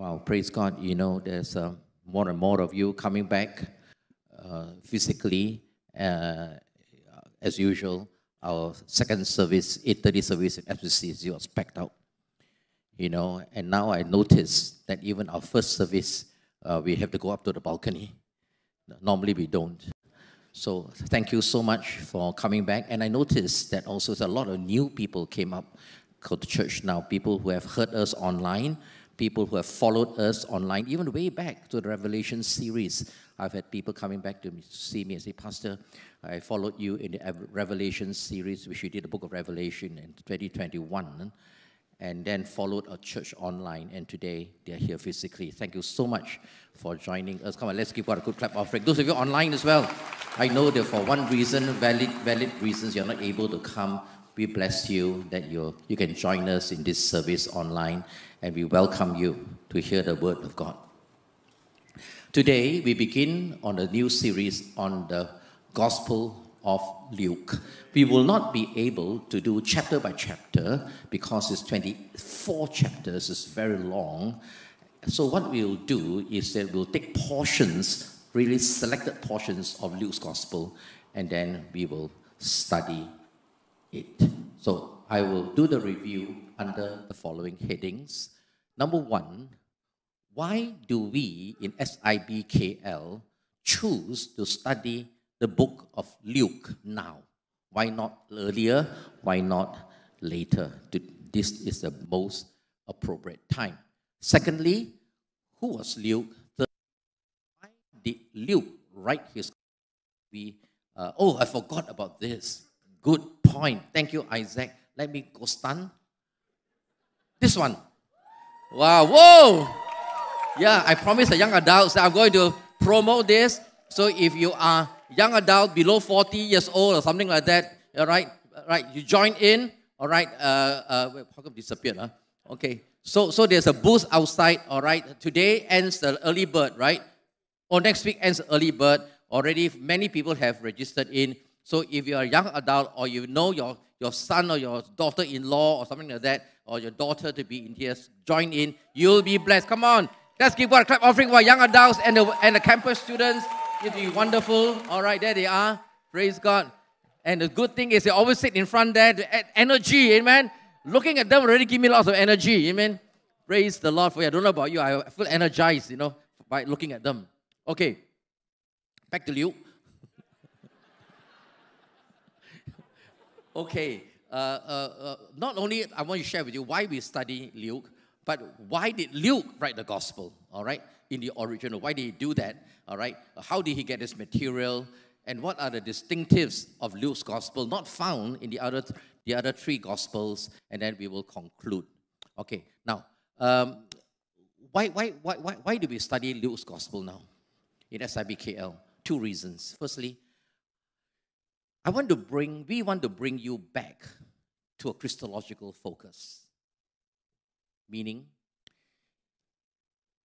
Wow, praise God. You know, there's uh, more and more of you coming back uh, physically. Uh, as usual, our second service, 8.30 service at FCC was packed out. You know, and now I notice that even our first service, uh, we have to go up to the balcony. Normally we don't. So thank you so much for coming back. And I noticed that also a lot of new people came up to church now, people who have heard us online, people who have followed us online, even way back to the Revelation series. I've had people coming back to, see me and say, Pastor, I followed you in the Revelation series, which we did the book of Revelation in 2021, and then followed a church online, and today they're here physically. Thank you so much for joining us. Come on, let's give God a good clap offering. Those of you online as well, I know that for one reason, valid, valid reasons, you're not able to come. We bless you that you you can join us in this service online and we welcome you to hear the word of God. Today, we begin on a new series on the Gospel of Luke. We will not be able to do chapter by chapter because it's 24 chapters, it's very long. So, what we'll do is that we'll take portions, really selected portions of Luke's Gospel, and then we will study it. So, I will do the review under the following headings. Number one, why do we in SIBKL choose to study the book of Luke now? Why not earlier? Why not later? This is the most appropriate time. Secondly, who was Luke? Why did Luke write his? We uh, oh, I forgot about this. Good point. Thank you, Isaac. Let me go stun. This one. Wow, whoa! Yeah, I promise the young adults that I'm going to promote this. So if you are young adult below 40 years old or something like that, all right, right, you join in, all right. Uh, uh, how come disappeared? Huh? Okay. So so there's a booth outside. All right. Today ends the early bird, right? Or next week ends early bird. Already many people have registered in. So if you're a young adult or you know your your son or your daughter-in-law or something like that, or your daughter to be in here, join in. You'll be blessed. Come on. Let's give God a clap offering for young adults and the, and the campus students. It'll be wonderful. All right, there they are. Praise God. And the good thing is they always sit in front there to add energy. Amen. Looking at them already give me lots of energy. Amen. Praise the Lord for you. I don't know about you. I feel energized, you know, by looking at them. Okay. Back to you. Okay. Uh, uh, uh, not only I want to share with you why we study Luke, but why did Luke write the gospel? All right, in the original, why did he do that? All right, how did he get his material? And what are the distinctives of Luke's gospel not found in the other the other three gospels? And then we will conclude. Okay, now um, why, why, why, why, why do we study Luke's gospel now in SIBKL? Two reasons. Firstly, I want to bring, we want to bring you back to a Christological focus. Meaning,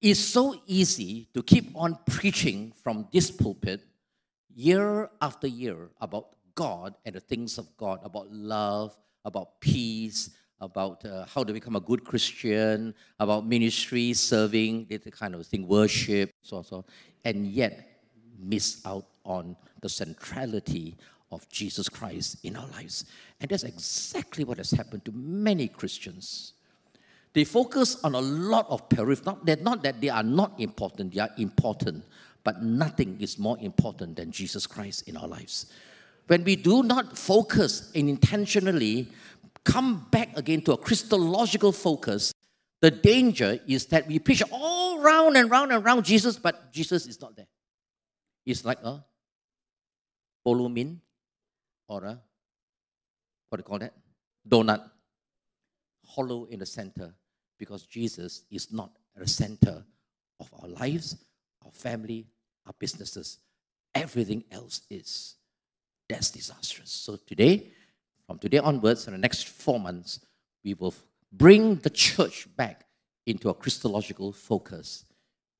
it's so easy to keep on preaching from this pulpit year after year about God and the things of God, about love, about peace, about uh, how to become a good Christian, about ministry, serving, that kind of thing, worship, so on, so on, and yet miss out on the centrality of Jesus Christ in our lives. And that's exactly what has happened to many Christians. They focus on a lot of peripheral, not, not that they are not important, they are important, but nothing is more important than Jesus Christ in our lives. When we do not focus and intentionally come back again to a Christological focus, the danger is that we preach all round and round and round Jesus, but Jesus is not there. It's like a bolumin or a, what do you call that? Donut, hollow in the center, because Jesus is not the center of our lives, our family, our businesses. Everything else is. That's disastrous. So today, from today onwards, in the next four months, we will bring the church back into a Christological focus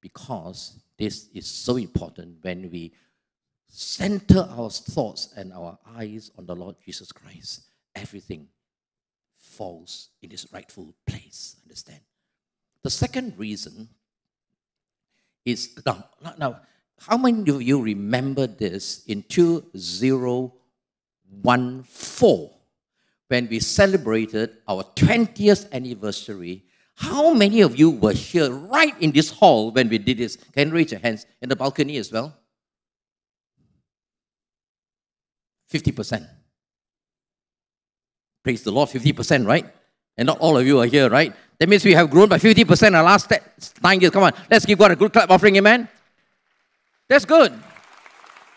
because this is so important when we center our thoughts and our eyes on the Lord Jesus Christ, everything falls in its rightful place. Understand? The second reason is now, now how many of you remember this in 2014 when we celebrated our 20th anniversary? How many of you were here right in this hall when we did this? Can raise your hands in the balcony as well? 50%. Praise the Lord, 50%, right? And not all of you are here, right? That means we have grown by 50% in the last nine years. Come on, let's give God a good clap offering, amen? That's good.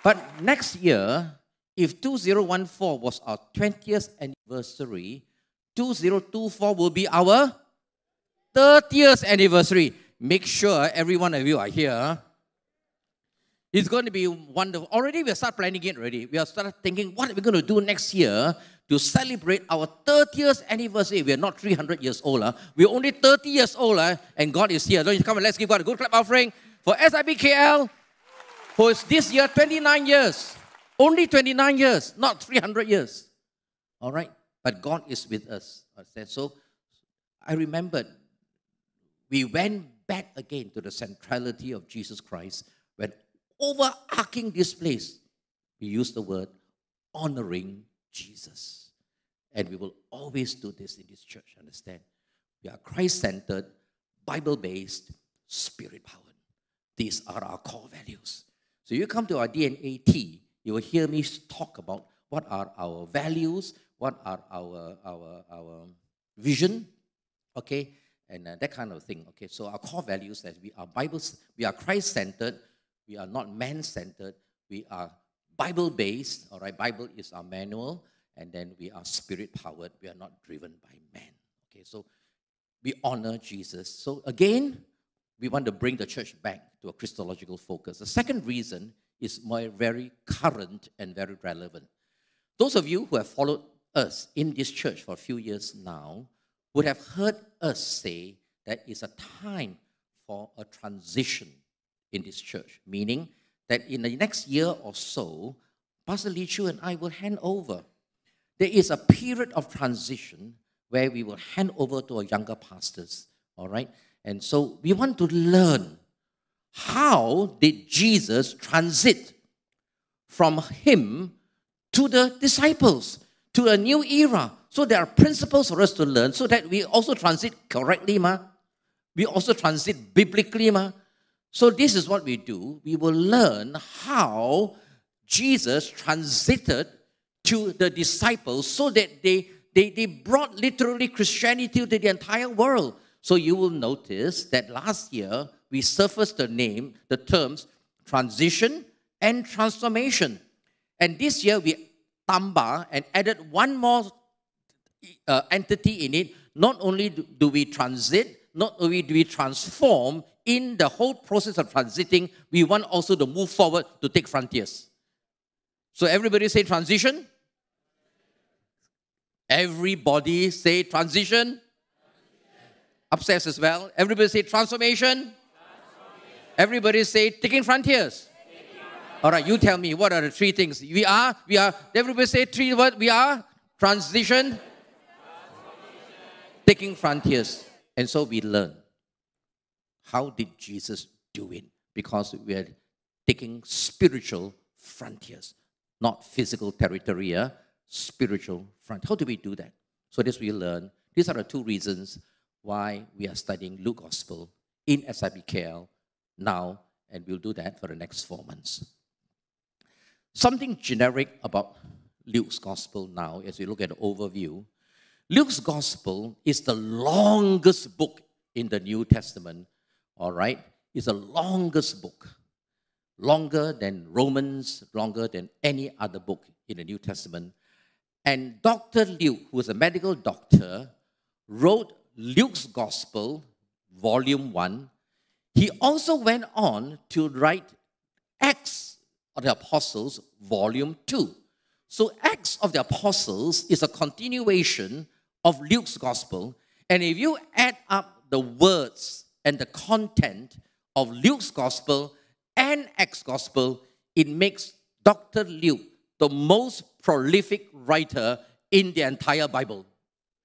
But next year, if 2014 was our 20th anniversary, 2024 will be our 30th anniversary. Make sure every one of you are here. It's going to be wonderful. Already we start planning it already. We are start thinking, what are we going to do next year to celebrate our 30th anniversary? We are not 300 years old. Ah. Huh? We're only 30 years old, huh? and God is here. Don't you come and let's give God a good clap offering for SIBKL who is this year 29 years. Only 29 years, not 300 years. All right? But God is with us. So I remembered we went back again to the centrality of Jesus Christ overarching this place, we use the word honoring Jesus. And we will always do this in this church, understand? We are Christ centered, Bible based, spirit powered. These are our core values. So you come to our DNA T, you will hear me talk about what are our values, what are our our our vision, okay, and uh, that kind of thing. Okay, so our core values that we are Bible, we are Christ centered, we are not man centered, we are Bible based. All right, Bible is our manual, and then we are spirit powered. We are not driven by man. Okay, so we honor Jesus. So again, we want to bring the church back to a Christological focus. The second reason is my very current and very relevant. Those of you who have followed us in this church for a few years now would have heard us say that it's a time for a transition in this church, meaning that in the next year or so, Pastor Lee Chu and I will hand over. There is a period of transition where we will hand over to our younger pastors, all right? And so we want to learn how did Jesus transit from him to the disciples to a new era. So there are principles for us to learn so that we also transit correctly, ma. We also transit biblically, ma. So this is what we do. We will learn how Jesus transited to the disciples so that they, they, they brought literally Christianity to the entire world. So you will notice that last year we surfaced the name, the terms transition and transformation. And this year we tamba and added one more uh, entity in it. Not only do we transit, not only do we transform in the whole process of transiting, we want also to move forward to take frontiers. So everybody say transition. Everybody say transition. Upstairs as well. Everybody say transformation. Everybody say taking frontiers. All right, you tell me what are the three things we are. We are. Everybody say three. What we are? Transition, taking frontiers, and so we learn. How did Jesus do it? Because we are taking spiritual frontiers, not physical territory. Spiritual front. How do we do that? So this we learn. These are the two reasons why we are studying Luke Gospel in SIBKL now, and we'll do that for the next four months. Something generic about Luke's Gospel now, as we look at the overview. Luke's Gospel is the longest book in the New Testament, all right? It's the longest book, longer than Romans, longer than any other book in the New Testament. And Dr. Luke, who was a medical doctor, wrote Luke's Gospel, Volume 1, he also went on to write Acts of the Apostles, Volume 2. So, Acts of the Apostles is a continuation of Luke's Gospel. And if you add up the words and the content of Luke's Gospel and Acts Gospel, it makes Dr. Luke the most prolific writer in the entire Bible.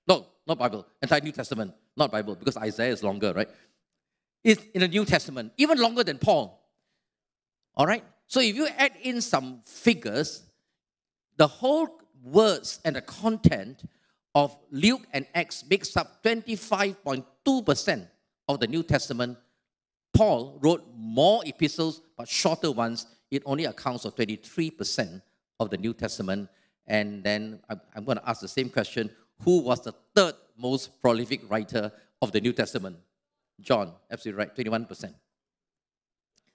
No, not Bible, entire New Testament, not Bible, because Isaiah is longer, right? It's in the New Testament, even longer than Paul. All right? So if you add in some figures, the whole words and the content of Luke and Acts makes up 25.2% of the New Testament. Paul wrote more epistles, but shorter ones. It only accounts for 23% of the New Testament. And then I'm, I'm going to ask the same question Who was the third most prolific writer of the New Testament? John, absolutely right, 21%.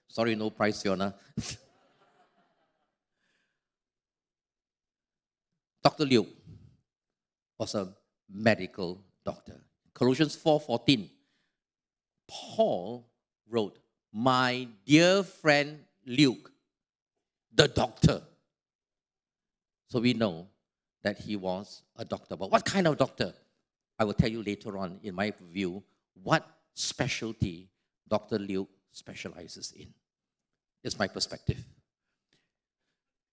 Sorry, no prize, Fiona. Dr. Luke was a medical doctor. Colossians 4:14. Paul wrote, "My dear friend Luke, the doctor." So we know that he was a doctor. But what kind of doctor? I will tell you later on in my view what specialty Dr. Luke specializes in. It's my perspective.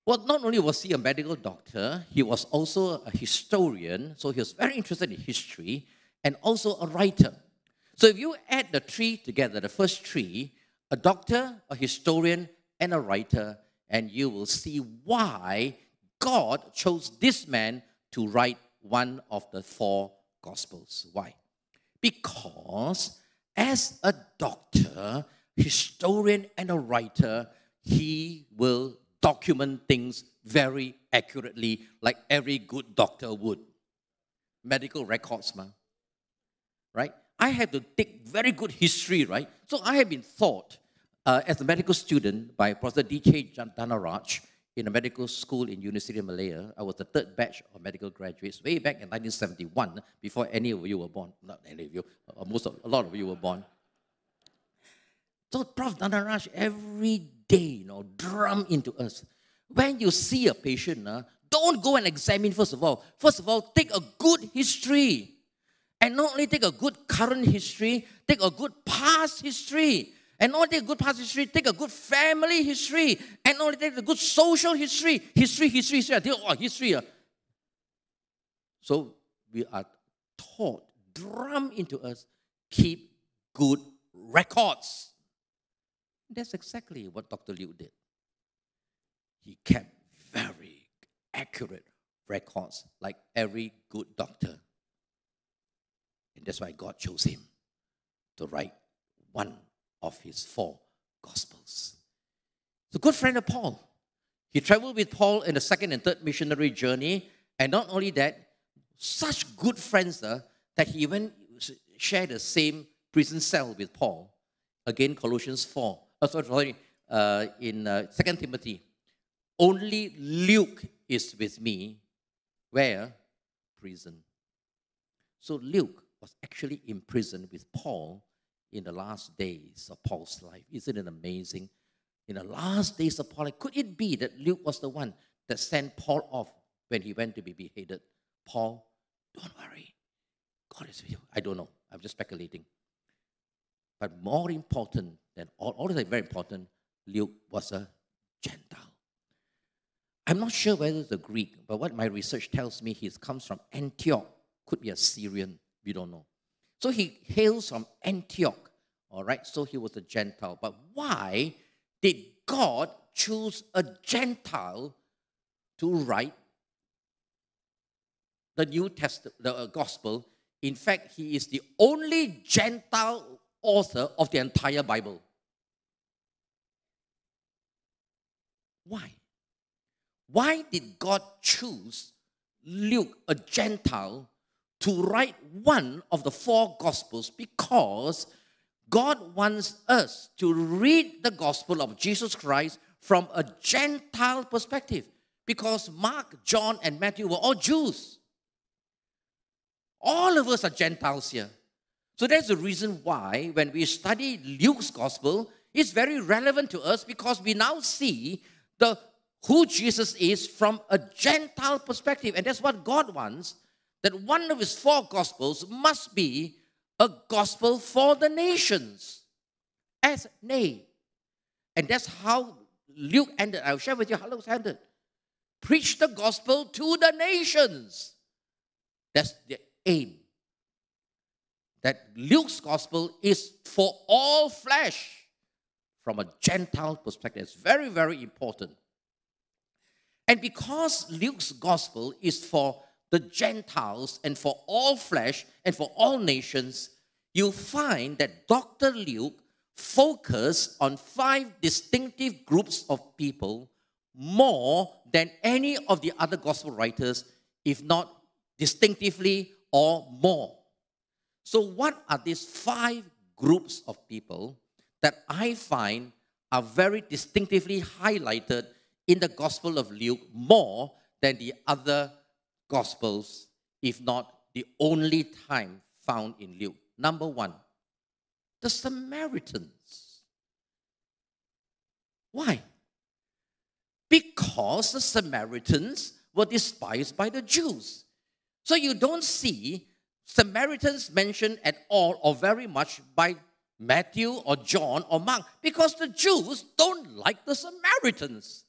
Well, not only was he a medical doctor, he was also a historian. So he was very interested in history and also a writer. So if you add the three together, the first three, a doctor, a historian, and a writer, and you will see why God chose this man to write one of the four gospels. Why? Because as a doctor, historian, and a writer, he will document things very accurately, like every good doctor would. Medical records, man. Right? I have to take very good history, right? So I have been taught uh, as a medical student by Professor D.K. Danaraj in a medical school in University of Malaya. I was the third batch of medical graduates way back in 1971, before any of you were born. Not any of you, uh, most of, a lot of you were born. So Prof. Danaraj every day, you know, drum into us. When you see a patient, uh, don't go and examine first of all. First of all, take a good history. And not only take a good current history, take a good past history. And not take a good past history, take a good family history. And not only take a good social history. History, history, history. Until, oh, history. So we are taught, drum into us, keep good records. That's exactly what Dr. Luke did. He kept very accurate records, like every good doctor. And that's why God chose him to write one of his four gospels. A good friend of Paul. He traveled with Paul in the second and third missionary journey. And not only that, such good friends uh, that he even shared the same prison cell with Paul. Again, Colossians 4 oh, sorry, sorry uh, in uh, 2 Timothy, only Luke is with me. Where? Prison. So Luke was actually in prison with Paul in the last days of Paul's life. Isn't it amazing? In the last days of Paul, could it be that Luke was the one that sent Paul off when he went to be beheaded? Paul, don't worry. God is with you. I don't know. I'm just speculating. But more important than all, all that very important, Luke was a Gentile. I'm not sure whether it's a Greek, but what my research tells me he comes from Antioch, could be a Syrian, we don't know. So he hails from Antioch, all right? So he was a Gentile. But why did God choose a Gentile to write the New Testament, the uh, Gospel? In fact, he is the only Gentile author of the entire Bible. Why? Why did God choose Luke, a Gentile, to write one of the four Gospels? Because God wants us to read the Gospel of Jesus Christ from a Gentile perspective. Because Mark, John, and Matthew were all Jews. All of us are Gentiles here. So that's the reason why when we study Luke's gospel, it's very relevant to us because we now see the who Jesus is from a Gentile perspective. And that's what God wants. That one of his four gospels must be a gospel for the nations. As nay. And that's how Luke ended. I'll share with you how Luke ended. Preach the gospel to the nations. That's the aim that Luke's gospel is for all flesh from a Gentile perspective. It's very, very important. And because Luke's gospel is for the Gentiles and for all flesh and for all nations, you find that Dr. Luke focused on five distinctive groups of people more than any of the other gospel writers, if not distinctively or more. So, what are these five groups of people that I find are very distinctively highlighted in the Gospel of Luke more than the other Gospels, if not the only time found in Luke. Number one, the Samaritans. Why? Because the Samaritans were despised by the Jews. So you don't see Samaritans mentioned at all or very much by Matthew or John or Mark because the Jews don't like the Samaritans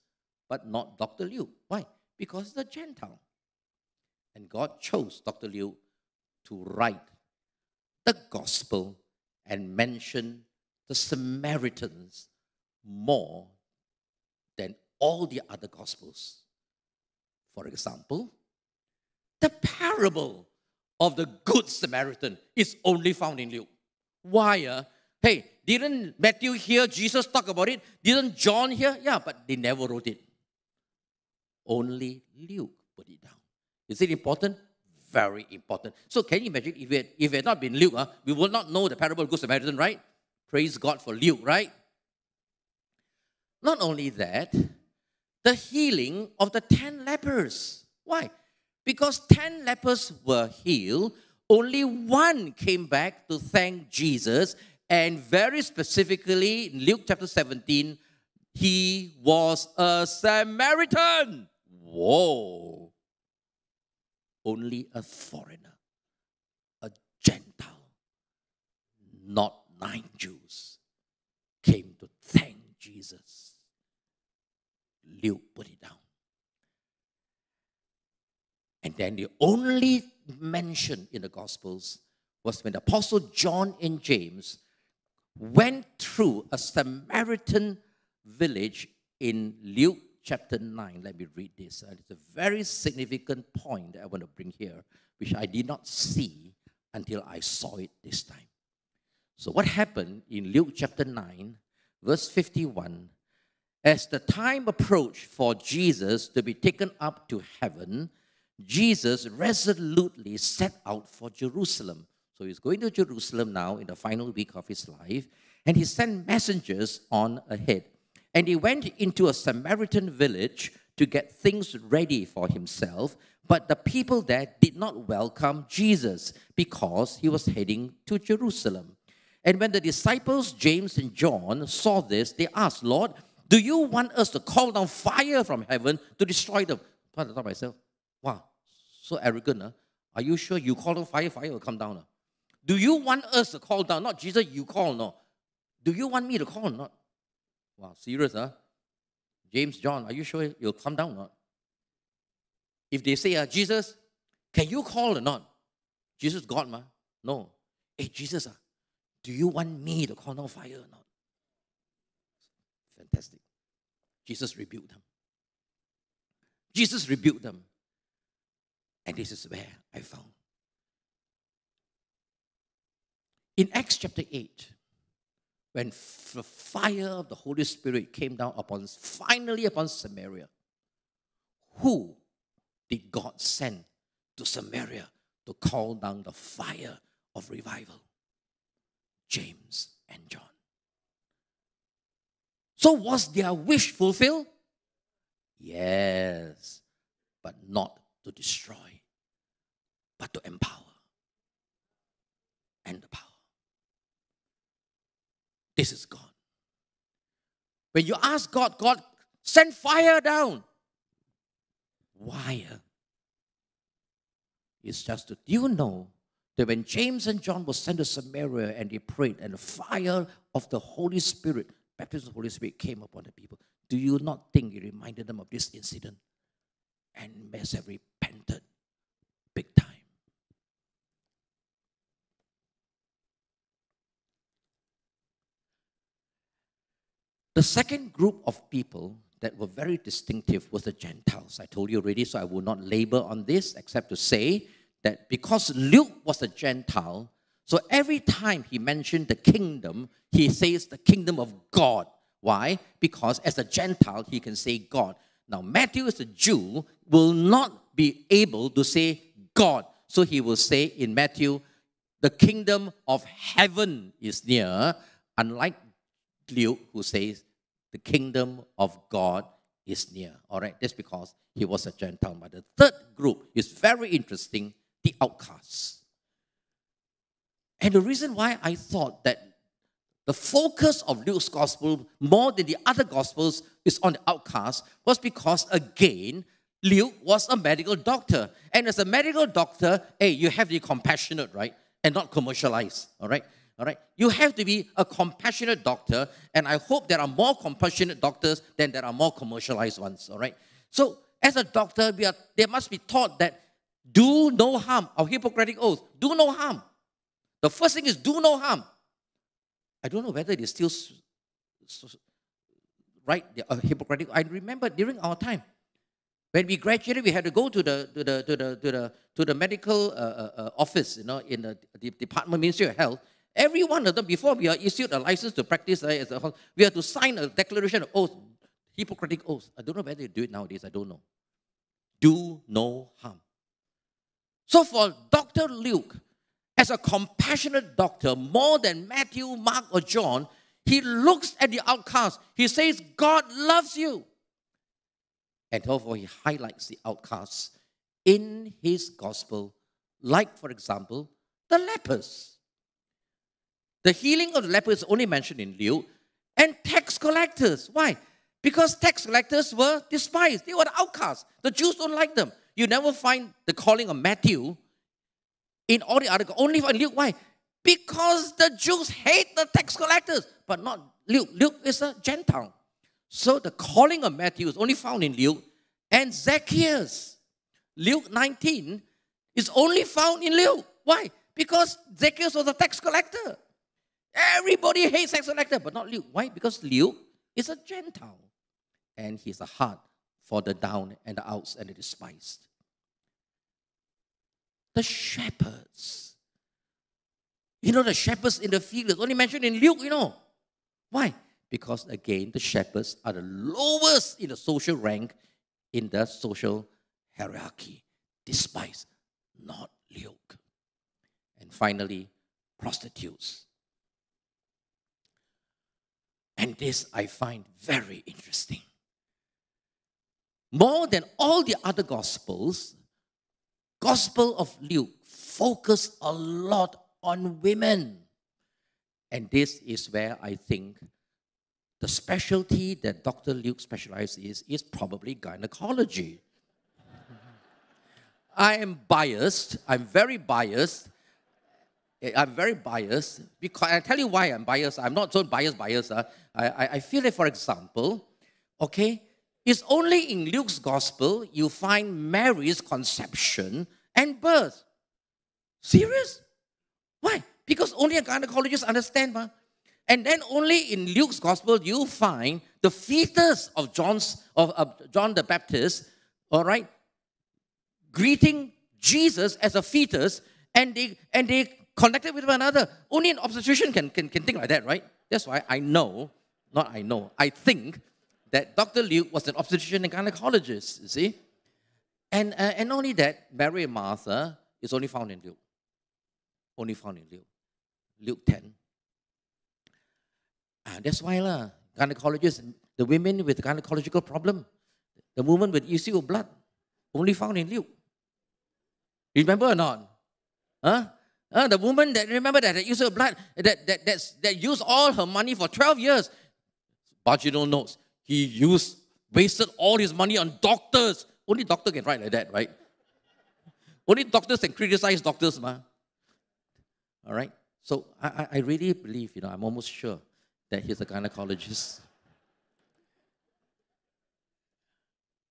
but not Dr. Luke. Why? Because the Gentile. And God chose Dr. Luke to write the gospel and mention the Samaritans more than all the other gospels. For example, the parable of the Good Samaritan is only found in Luke. Why? Uh? Hey, didn't Matthew hear Jesus talk about it? Didn't John hear? Yeah, but they never wrote it. Only Luke put it down. Is it important? Very important. So can you imagine if it, if it had not been Luke, uh, we would not know the parable of Good Samaritan, right? Praise God for Luke, right? Not only that, the healing of the ten lepers. Why? Because ten lepers were healed, only one came back to thank Jesus, and very specifically, in Luke chapter 17, he was a Samaritan. Whoa. Only a foreigner, a Gentile, not nine Jews, came to thank Jesus. Luke put it down. And then the only mention in the Gospels was when the Apostle John and James went through a Samaritan village in Luke chapter 9. Let me read this. And it's a very significant point that I want to bring here, which I did not see until I saw it this time. So, what happened in Luke chapter 9, verse 51? As the time approached for Jesus to be taken up to heaven, Jesus resolutely set out for Jerusalem. So he's going to Jerusalem now in the final week of his life, and he sent messengers on ahead. And he went into a Samaritan village to get things ready for himself. But the people there did not welcome Jesus because he was heading to Jerusalem. And when the disciples, James and John, saw this, they asked, Lord, do you want us to call down fire from heaven to destroy them? I thought to myself, wow, so arrogant. Huh? Are you sure you call down fire, fire will come down? Huh? Do you want us to call down? Not Jesus, you call, no. Do you want me to call? Not. Wow, serious, huh? James, John, are you sure you'll come down or not? If they say, uh, Jesus, can you call or not? Jesus, God, ma? No. Hey, Jesus, uh, do you want me to call down fire or not? Fantastic. Jesus rebuked them. Jesus rebuked them. And this is where I found. In Acts chapter 8, when the fire of the Holy Spirit came down upon, finally upon Samaria, who did God send to Samaria to call down the fire of revival? James and John. So, was their wish fulfilled? Yes, but not to destroy, but to empower and the power. This is God. When you ask God, God, send fire down. Why? It's just that you know that when James and John were sent to Samaria and they prayed, and the fire of the Holy Spirit, baptism of the Holy Spirit, came upon the people, do you not think it reminded them of this incident? And mess have repented big time. The second group of people that were very distinctive was the Gentiles. I told you already, so I will not labor on this except to say that because Luke was a Gentile, so every time he mentioned the kingdom, he says the kingdom of God. Why? Because as a Gentile, he can say God. Now, Matthew, as a Jew, will not be able to say God. So he will say in Matthew, the kingdom of heaven is near, unlike Luke, who says the kingdom of God is near. All right, that's because he was a Gentile. But the third group is very interesting the outcasts. And the reason why I thought that the focus of Luke's gospel more than the other gospels is on the outcasts was because, again, Luke was a medical doctor. And as a medical doctor, hey, you have to be compassionate, right? And not commercialized, all right? All right? You have to be a compassionate doctor, and I hope there are more compassionate doctors than there are more commercialized ones, all right? So, as a doctor, we are, they must be taught that do no harm, our Hippocratic oath, do no harm. The first thing is do no harm. I don't know whether they still write the uh, Hippocratic. I remember during our time, when we graduated, we had to go to the to the to the to the to the medical uh, uh, uh office, you know, in the, the Department Ministry of Health. Every one of them, before we are issued a license to practice uh, as a, we have to sign a declaration of oath, Hippocratic oath. I don't know whether they do it nowadays. I don't know. Do no harm. So for Dr. Luke, as a compassionate doctor, more than Matthew, Mark, or John, he looks at the outcast. He says, God loves you. And therefore, he highlights the outcasts in his gospel, like, for example, the lepers. The healing of the lepers is only mentioned in Luke, and tax collectors. Why? Because tax collectors were despised, they were the outcasts. The Jews don't like them. You never find the calling of Matthew in all the other, only for Luke. Why? Because the Jews hate the tax collectors, but not Luke. Luke is a Gentile. So the calling of Matthew is only found in Luke and Zacchaeus. Luke 19 is only found in Luke. Why? Because Zacchaeus was a tax collector. Everybody hates tax collector, but not Luke. Why? Because Luke is a Gentile. And he's a heart for the down and the outs and the despised the shepherds. You know, the shepherds in the field is only mentioned in Luke, you know. Why? Because again, the shepherds are the lowest in the social rank in the social hierarchy. Despised, not Luke. And finally, prostitutes. And this I find very interesting. More than all the other gospels, Gospel of Luke focused a lot on women. And this is where I think the specialty that Dr. Luke specializes is is probably gynecology. I am biased. I'm very biased. I'm very biased because I tell you why I'm biased. I'm not so biased, biased. Uh. I, I, feel it, for example, okay, it's only in Luke's gospel you find Mary's conception and birth. Serious? Why? Because only a gynecologist understand, ma. And then only in Luke's gospel you find the fetus of John's of, of John the Baptist, all right, greeting Jesus as a fetus, and they and they connected with one another. Only an obstetrician can, can, can think like that, right? That's why I know, not I know, I think that Dr. Luke was an obstetrician and gynecologist, you see. And, uh, and only that, Mary and Martha is only found in Luke. Only found in Luke. Luke 10. And that's why, lah, gynecologists, the women with gynecological problem, the woman with issue of blood, only found in Luke. Remember or not? Huh? Uh, the woman that remember that, that used her blood that that that's, that used all her money for 12 years. Vaginal notes he used, wasted all his money on doctors. Only doctor can write like that, right? Only doctors can criticize doctors, ma. All right? So I, I really believe, you know, I'm almost sure that he's a gynecologist.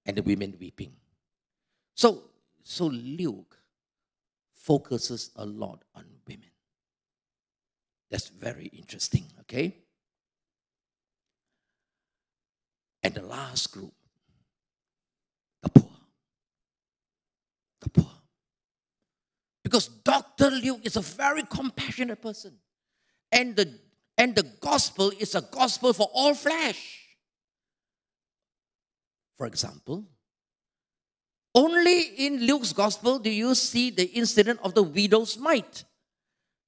And the women weeping. So, so Luke focuses a lot on women. That's very interesting, okay? And the last group, the poor. The poor. Because Dr. Luke is a very compassionate person. And the, and the gospel is a gospel for all flesh. For example, only in Luke's gospel do you see the incident of the widow's mite.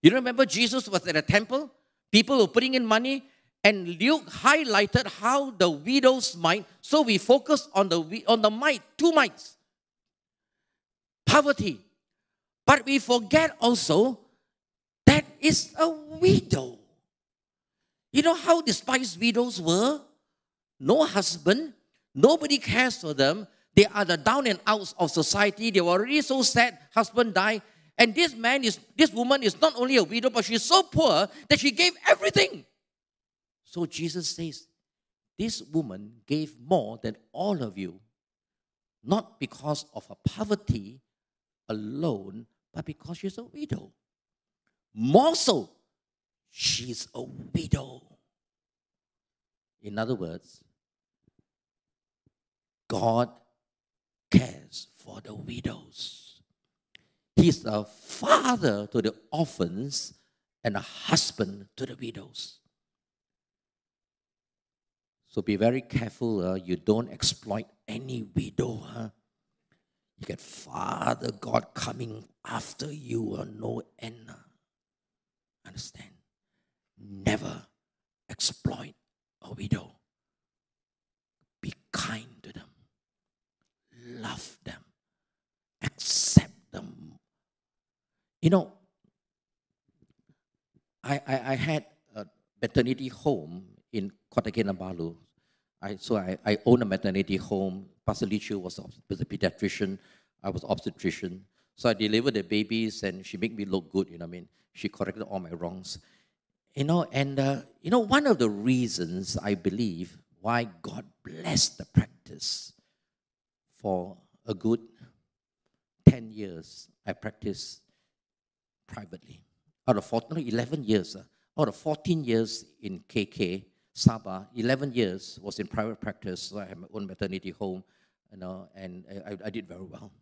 You remember Jesus was at a temple, people were putting in money, and Luke highlighted how the widow's mite. So we focus on the on the mite, two mites. Poverty. But we forget also that is a widow. You know how despised widows were? No husband, nobody cares for them. They are the down and outs of society. They were already so sad, husband died. And this man is, this woman is not only a widow, but she's so poor that she gave everything. So Jesus says, This woman gave more than all of you, not because of her poverty alone, but because she's a widow. More so, she's a widow. In other words, God cares for the widows. He's a father to the orphans and a husband to the widows. So be very careful, uh, you don't exploit any widow. Huh? You get Father God coming after you, uh, no end. Uh. Understand? Never exploit a widow. Be kind to them, love them, accept them. You know, I, I, I had a maternity home in Kota Kinabalu. I, so I, I own a maternity home. Pastor Lee was, was a pediatrician. I was obstetrician. So I delivered the babies and she made me look good, you know I mean? She corrected all my wrongs. You know, and uh, you know, one of the reasons I believe why God blessed the practice for a good 10 years, I practiced privately. Out of 14, 11 years, uh, out of 14 years in KK, Sabah, 11 years was in private practice. So I had my own maternity home, you know, and I, I did very well.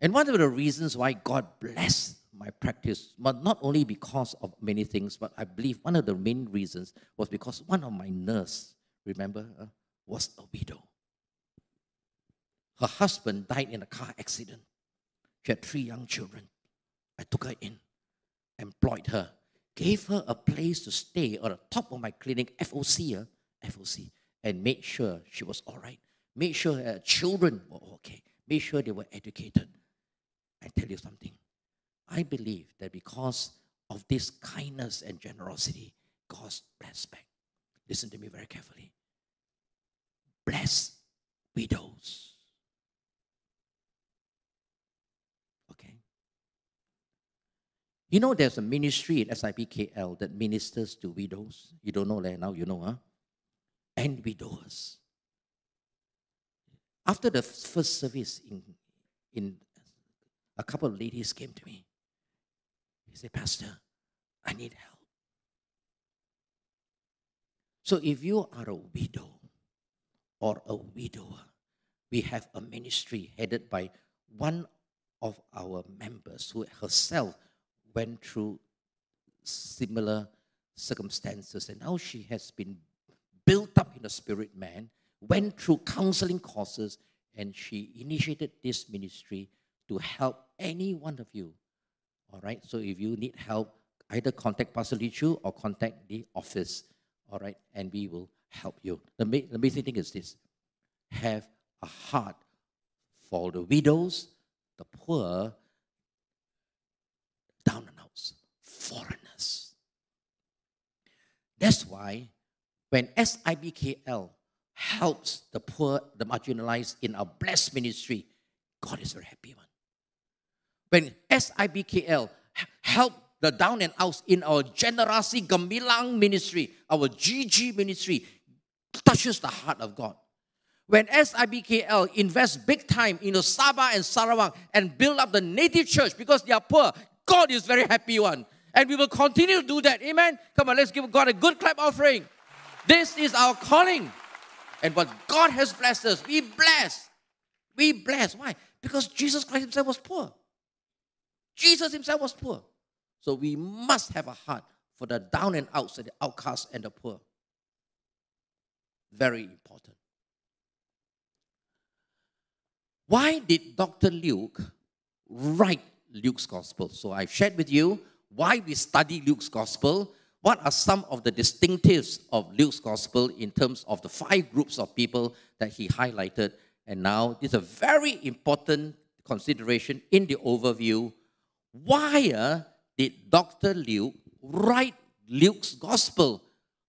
And one of the reasons why God blessed my practice, but not only because of many things, but I believe one of the main reasons was because one of my nurse, remember, uh, was a widow. Her husband died in a car accident. She had three young children. I took her in, employed her, gave her a place to stay on the top of my clinic, FOC, uh, FOC, and made sure she was all right. Made sure her children were okay. Made sure they were educated. I tell you something. I believe that because of this kindness and generosity, God's blessed back. Listen to me very carefully. Bless widows. You know, there's a ministry at SIBKL that ministers to widows. You don't know that now, you know, huh? And widowers. After the first service, in, in a couple of ladies came to me. He said, Pastor, I need help. So if you are a widow or a widower, we have a ministry headed by one of our members who herself went through similar circumstances, and now she has been built up in the spirit man, went through counseling courses, and she initiated this ministry to help any one of you. All right, so if you need help, either contact Pastor Lee Chu or contact the office. All right, and we will help you. The, ma- the amazing thing is this have a heart for the widows, the poor, down and outs, foreigners. That's why when SIBKL helps the poor, the marginalized in our blessed ministry, God is very happy one. When SIBKL help the down and outs in our generosity Gemilang ministry, our GG ministry, touches the heart of God. When SIBKL invests big time into Sabah and Sarawak and build up the native church because they are poor, God is very happy one. And we will continue to do that. Amen. Come on, let's give God a good clap offering. This is our calling. And what God has blessed us, we bless. We bless. Why? Because Jesus Christ himself was poor. Jesus himself was poor. So we must have a heart for the down and outs and the outcasts and the poor. Very important. Why did Dr. Luke write Luke's gospel? So I've shared with you why we study Luke's gospel. What are some of the distinctives of Luke's gospel in terms of the five groups of people that he highlighted? And now, this is a very important consideration in the overview. Why uh, did Dr. Luke write Luke's gospel?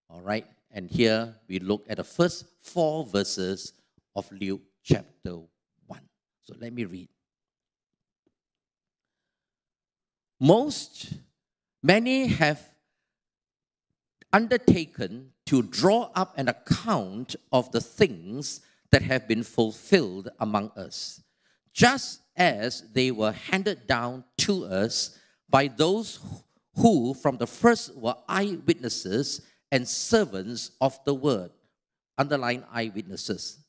All right, and here we look at the first four verses of Luke chapter 1. So let me read. Most, many have undertaken to draw up an account of the things that have been fulfilled among us, just as they were handed down to us by those who from the first were eyewitnesses and servants of the word. Underline eyewitnesses.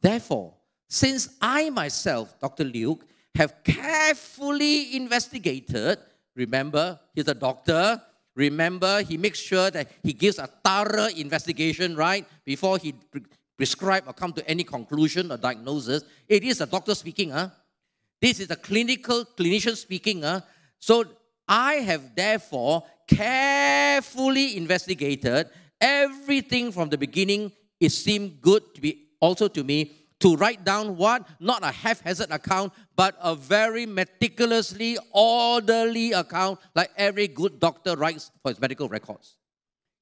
Therefore, since I myself, Dr. Luke, have carefully investigated, remember, he's a doctor, remember, he makes sure that he gives a thorough investigation, right, before he pre- prescribe or come to any conclusion or diagnosis. It is a doctor speaking, huh? This is a clinical clinician speaking, huh? So I have therefore carefully investigated everything from the beginning. It seemed good to be also to me to write down what? Not a haphazard account, but a very meticulously orderly account, like every good doctor writes for his medical records.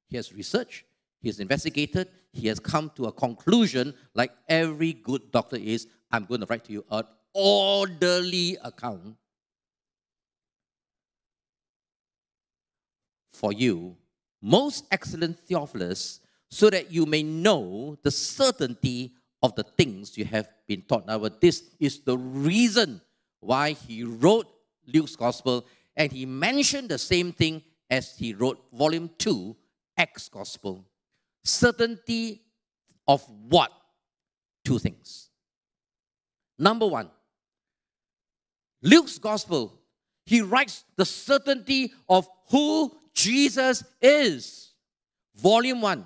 He has researched, he has investigated, he has come to a conclusion, like every good doctor is. I'm going to write to you an orderly account for you, most excellent Theophilus, so that you may know the certainty of the things you have been taught. Now, this is the reason why he wrote Luke's Gospel, and he mentioned the same thing as he wrote Volume 2, Acts Gospel. Certainty of what? Two things. Number one, Luke's Gospel, he writes the certainty of who Jesus is. Volume 1.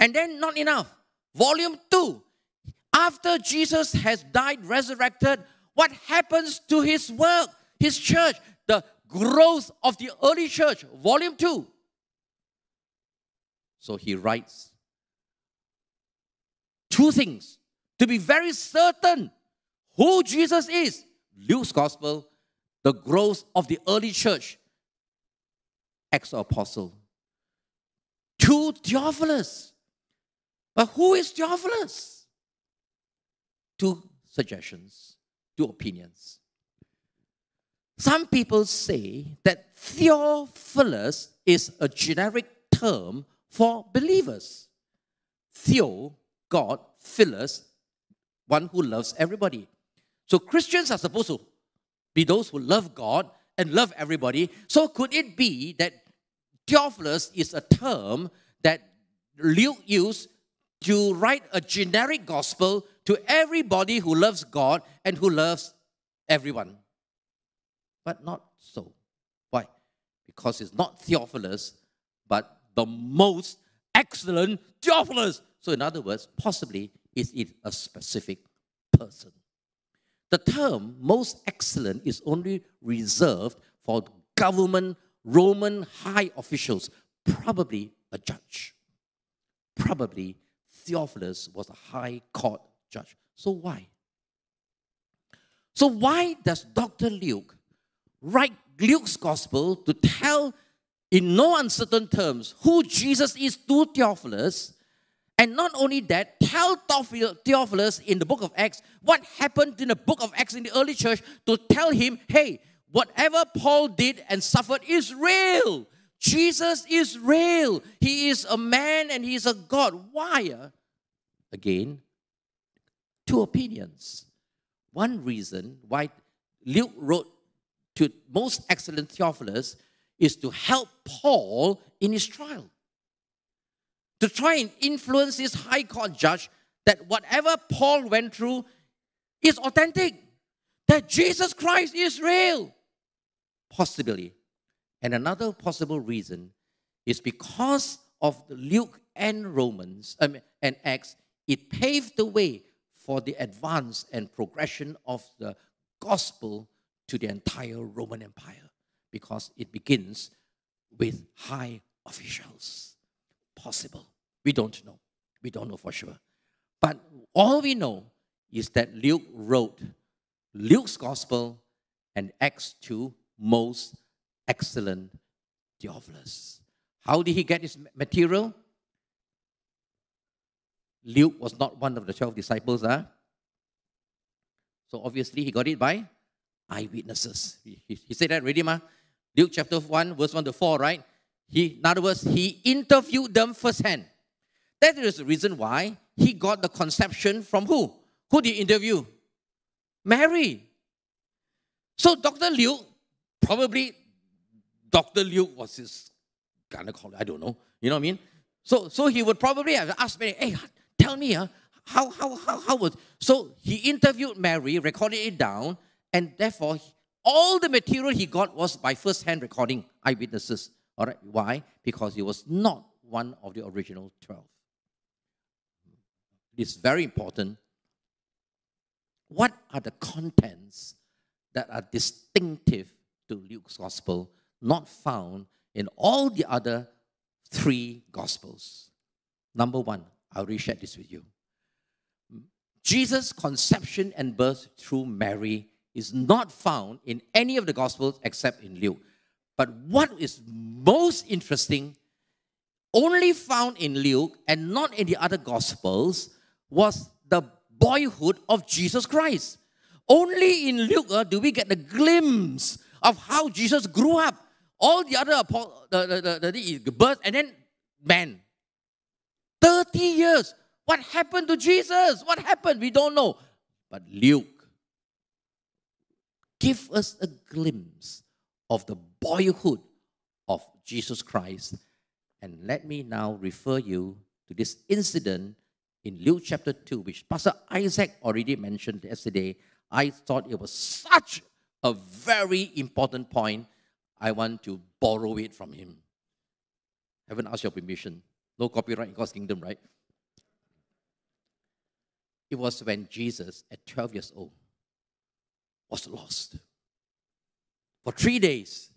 And then, not enough. Volume 2. After Jesus has died, resurrected, what happens to his work, his church, the growth of the early church? Volume 2. So he writes two things to be very certain who Jesus is. Luke's gospel, the growth of the early church, Acts of Apostle. To Theophilus. But who is Theophilus? Two suggestions, two opinions. Some people say that Theophilus is a generic term for believers. Theo, God, Philus, one who loves everybody. So Christians are supposed to be those who love God and love everybody. So could it be that Theophilus is a term that Luke used to write a generic gospel to everybody who loves God and who loves everyone? But not so. Why? Because it's not Theophilus, but the most excellent Theophilus. So, in other words, possibly is it a specific person. The term most excellent is only reserved for government Roman high officials, probably a judge. Probably Theophilus was a high court judge. So why? So why does Dr. Luke write Luke's gospel to tell in no uncertain terms who Jesus is to Theophilus and not only that, tell Theophilus in the book of Acts what happened in the book of Acts in the early church to tell him, hey, whatever Paul did and suffered is real. Jesus is real. He is a man and he is a God. Why? Ah? Again, two opinions. One reason why Luke wrote to most excellent Theophilus is to help Paul in his trial to try and influence this high court judge that whatever Paul went through is authentic, that Jesus Christ is real. Possibly. And another possible reason is because of Luke and Romans um, and Acts, it paved the way for the advance and progression of the gospel to the entire Roman Empire because it begins with high officials. Possible. We don't know. We don't know for sure. But all we know is that Luke wrote Luke's gospel and Acts to most excellent Theophilus. How did he get his material? Luke was not one of the 12 disciples. Huh? So obviously he got it by eyewitnesses. He, he, he said that already, ma? Luke chapter 1, verse 1 to 4, right? He, in other words, he interviewed them firsthand. That is the reason why he got the conception from who? Who did he interview? Mary. So Dr. Luke, probably Dr. Luke was his gynecologist, I don't know. You know what I mean? So, so he would probably have asked Mary, hey, tell me, huh, how, how, how, how was... So he interviewed Mary, recorded it down, and therefore all the material he got was by first-hand recording, eyewitnesses. All right, why? Because he was not one of the original 12. It's very important. What are the contents that are distinctive to Luke's gospel, not found in all the other three gospels? Number one, I'll already shared this with you. Jesus' conception and birth through Mary is not found in any of the gospels except in Luke. But what is most interesting, only found in Luke and not in the other gospels, was the boyhood of Jesus Christ. Only in Luke uh, do we get the glimpse of how Jesus grew up. All the other the, the, the, the birth and then man. 30 years. What happened to Jesus? What happened? We don't know. But Luke give us a glimpse of the boyhood of Jesus Christ. And let me now refer you to this incident in Luke chapter 2, which Pastor Isaac already mentioned yesterday, I thought it was such a very important point. I want to borrow it from him. Haven't asked your permission. No copyright in God's kingdom, right? It was when Jesus, at 12 years old, was lost for three days.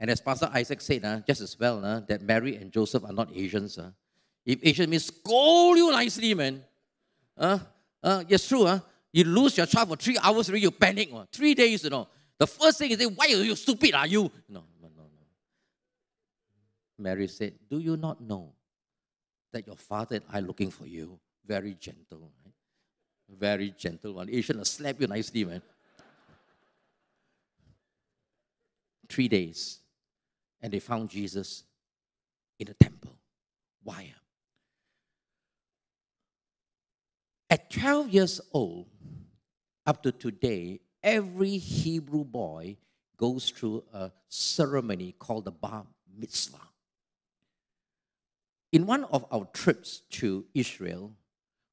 And as Pastor Isaac said, uh, just as well, uh, that Mary and Joseph are not Asians. Uh, if Asian means scold you nicely, man. Uh, uh, it's true. Uh. You lose your child for three hours you panic. Uh. Three days, you know. The first thing is, why are you stupid, are you? No, no, no, no. Mary said, do you not know that your father and I looking for you? Very gentle, right? Very gentle one. Asian will slap you nicely, man. Three days. And they found Jesus in the temple. Why? At 12 years old, up to today, every Hebrew boy goes through a ceremony called the Bar Mitzvah. In one of our trips to Israel,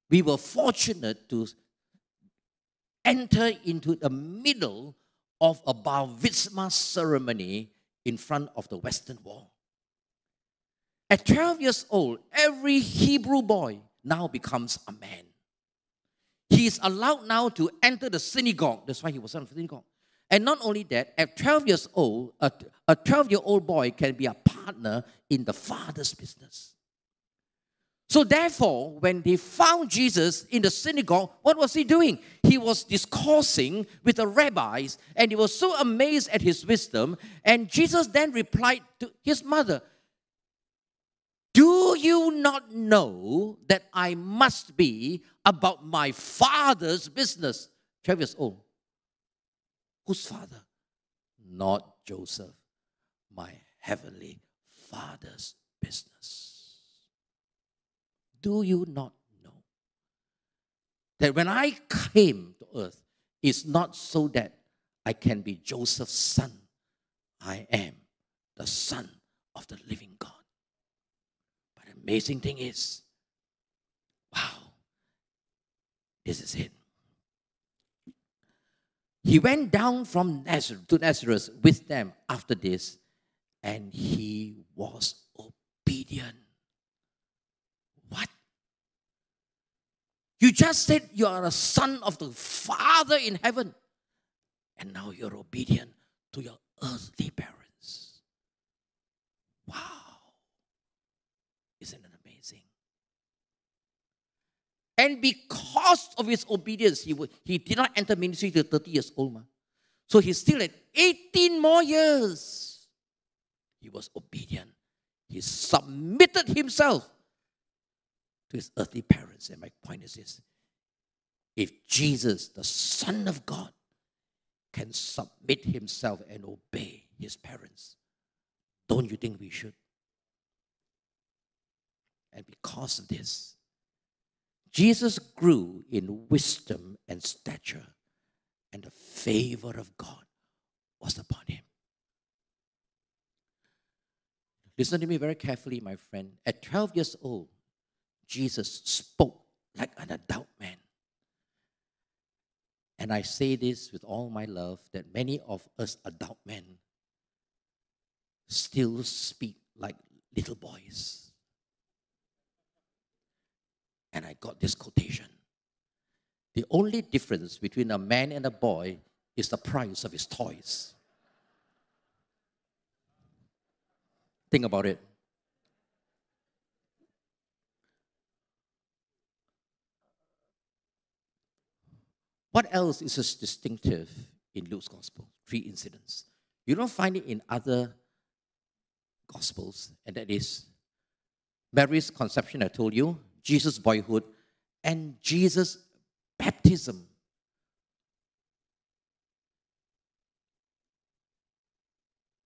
we were fortunate to enter into the middle of a Bar Mitzvah ceremony in front of the Western Wall. At 12 years old, every Hebrew boy now becomes a man. He is allowed now to enter the synagogue. That's why he was in the synagogue. And not only that, at 12 years old, a 12 year old boy can be a partner in the father's business. So, therefore, when they found Jesus in the synagogue, what was he doing? He was discoursing with the rabbis, and he was so amazed at his wisdom. And Jesus then replied to his mother, Do you not know that I must be about my father's business. 12 years old. Whose father? Not Joseph, my heavenly father's business. Do you not know that when I came to earth, it's not so that I can be Joseph's son. I am the son of the living God. But amazing thing is, wow, this is it. He went down from Nazareth to Nazareth with them after this, and he was obedient. What? You just said you are a son of the Father in heaven, and now you're obedient to your earthly parents. Wow. Isn't it amazing? And because of his obedience, he, he did not enter ministry till 30 years old. Ma. So he still had 18 more years. He was obedient. He submitted himself to his earthly parents. And my point is this if Jesus, the Son of God, can submit himself and obey his parents, don't you think we should? And because of this, Jesus grew in wisdom and stature, and the favor of God was upon him. Listen to me very carefully, my friend. At 12 years old, Jesus spoke like an adult man. And I say this with all my love that many of us adult men still speak like little boys. And I got this quotation. The only difference between a man and a boy is the price of his toys. Think about it. What else is distinctive in Luke's gospel? Three incidents. You don't find it in other gospels, and that is Mary's conception, I told you, Jesus' boyhood, and Jesus' baptism.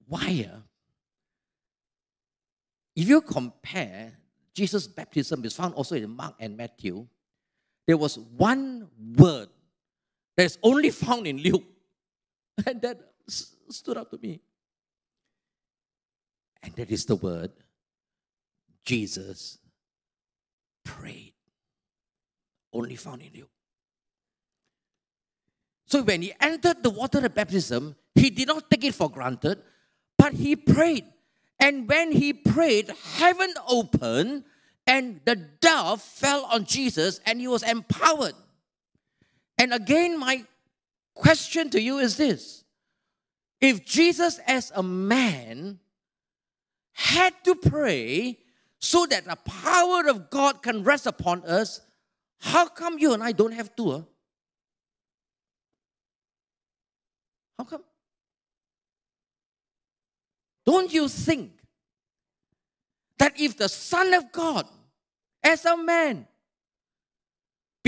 Why? Uh, if you compare, Jesus' baptism is found also in Mark and Matthew. There was one word that's only found in Luke. And that stood out to me. And that is the word Jesus prayed. Only found in Luke. So when he entered the water of baptism, he did not take it for granted, but he prayed. And when he prayed, heaven opened and the dove fell on Jesus and he was empowered. And again, my question to you is this if Jesus, as a man, had to pray so that the power of God can rest upon us, how come you and I don't have to? Huh? How come? Don't you think that if the Son of God, as a man,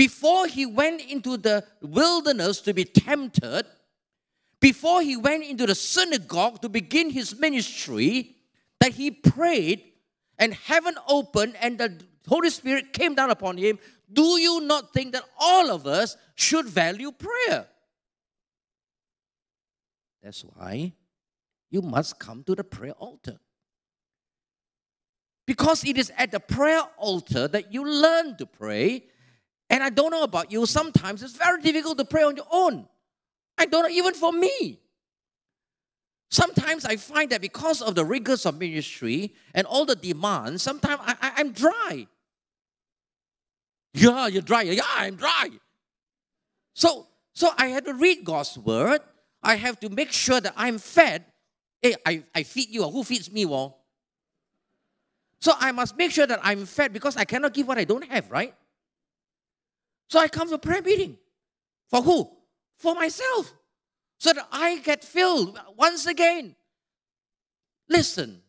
before he went into the wilderness to be tempted, before he went into the synagogue to begin his ministry, that he prayed and heaven opened and the Holy Spirit came down upon him. Do you not think that all of us should value prayer? That's why you must come to the prayer altar. Because it is at the prayer altar that you learn to pray and I don't know about you, sometimes it's very difficult to pray on your own. I don't know, even for me. Sometimes I find that because of the rigors of ministry and all the demands, sometimes I, I, I'm dry. Yeah, you're dry. Yeah, I'm dry. So, so I had to read God's word. I have to make sure that I'm fed. Hey, I, I feed you. Who feeds me? Well? So I must make sure that I'm fed because I cannot give what I don't have, right? So I come to prayer meeting. For who? For myself. So that I get filled once again. Listen.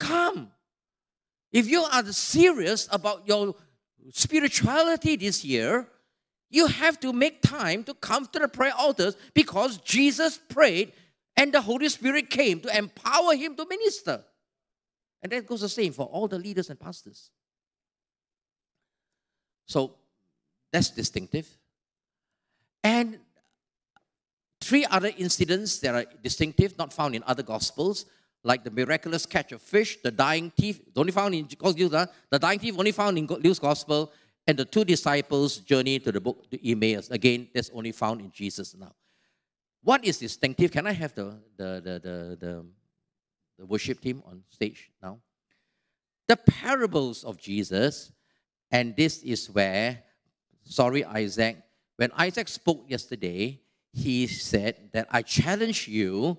Come. If you are serious about your spirituality this year, you have to make time to come to the prayer altars because Jesus prayed and the Holy Spirit came to empower him to minister. And that goes the same for all the leaders and pastors. So that's distinctive. And three other incidents that are distinctive, not found in other gospels. like the miraculous catch of fish, the dying thief, only found in uh, the dying thief only found in Luke's gospel, and the two disciples' journey to the book to Emmaus. Again, that's only found in Jesus now. What is distinctive? Can I have the, the, the, the, the, the worship team on stage now? The parables of Jesus, and this is where, sorry, Isaac, when Isaac spoke yesterday, he said that I challenge you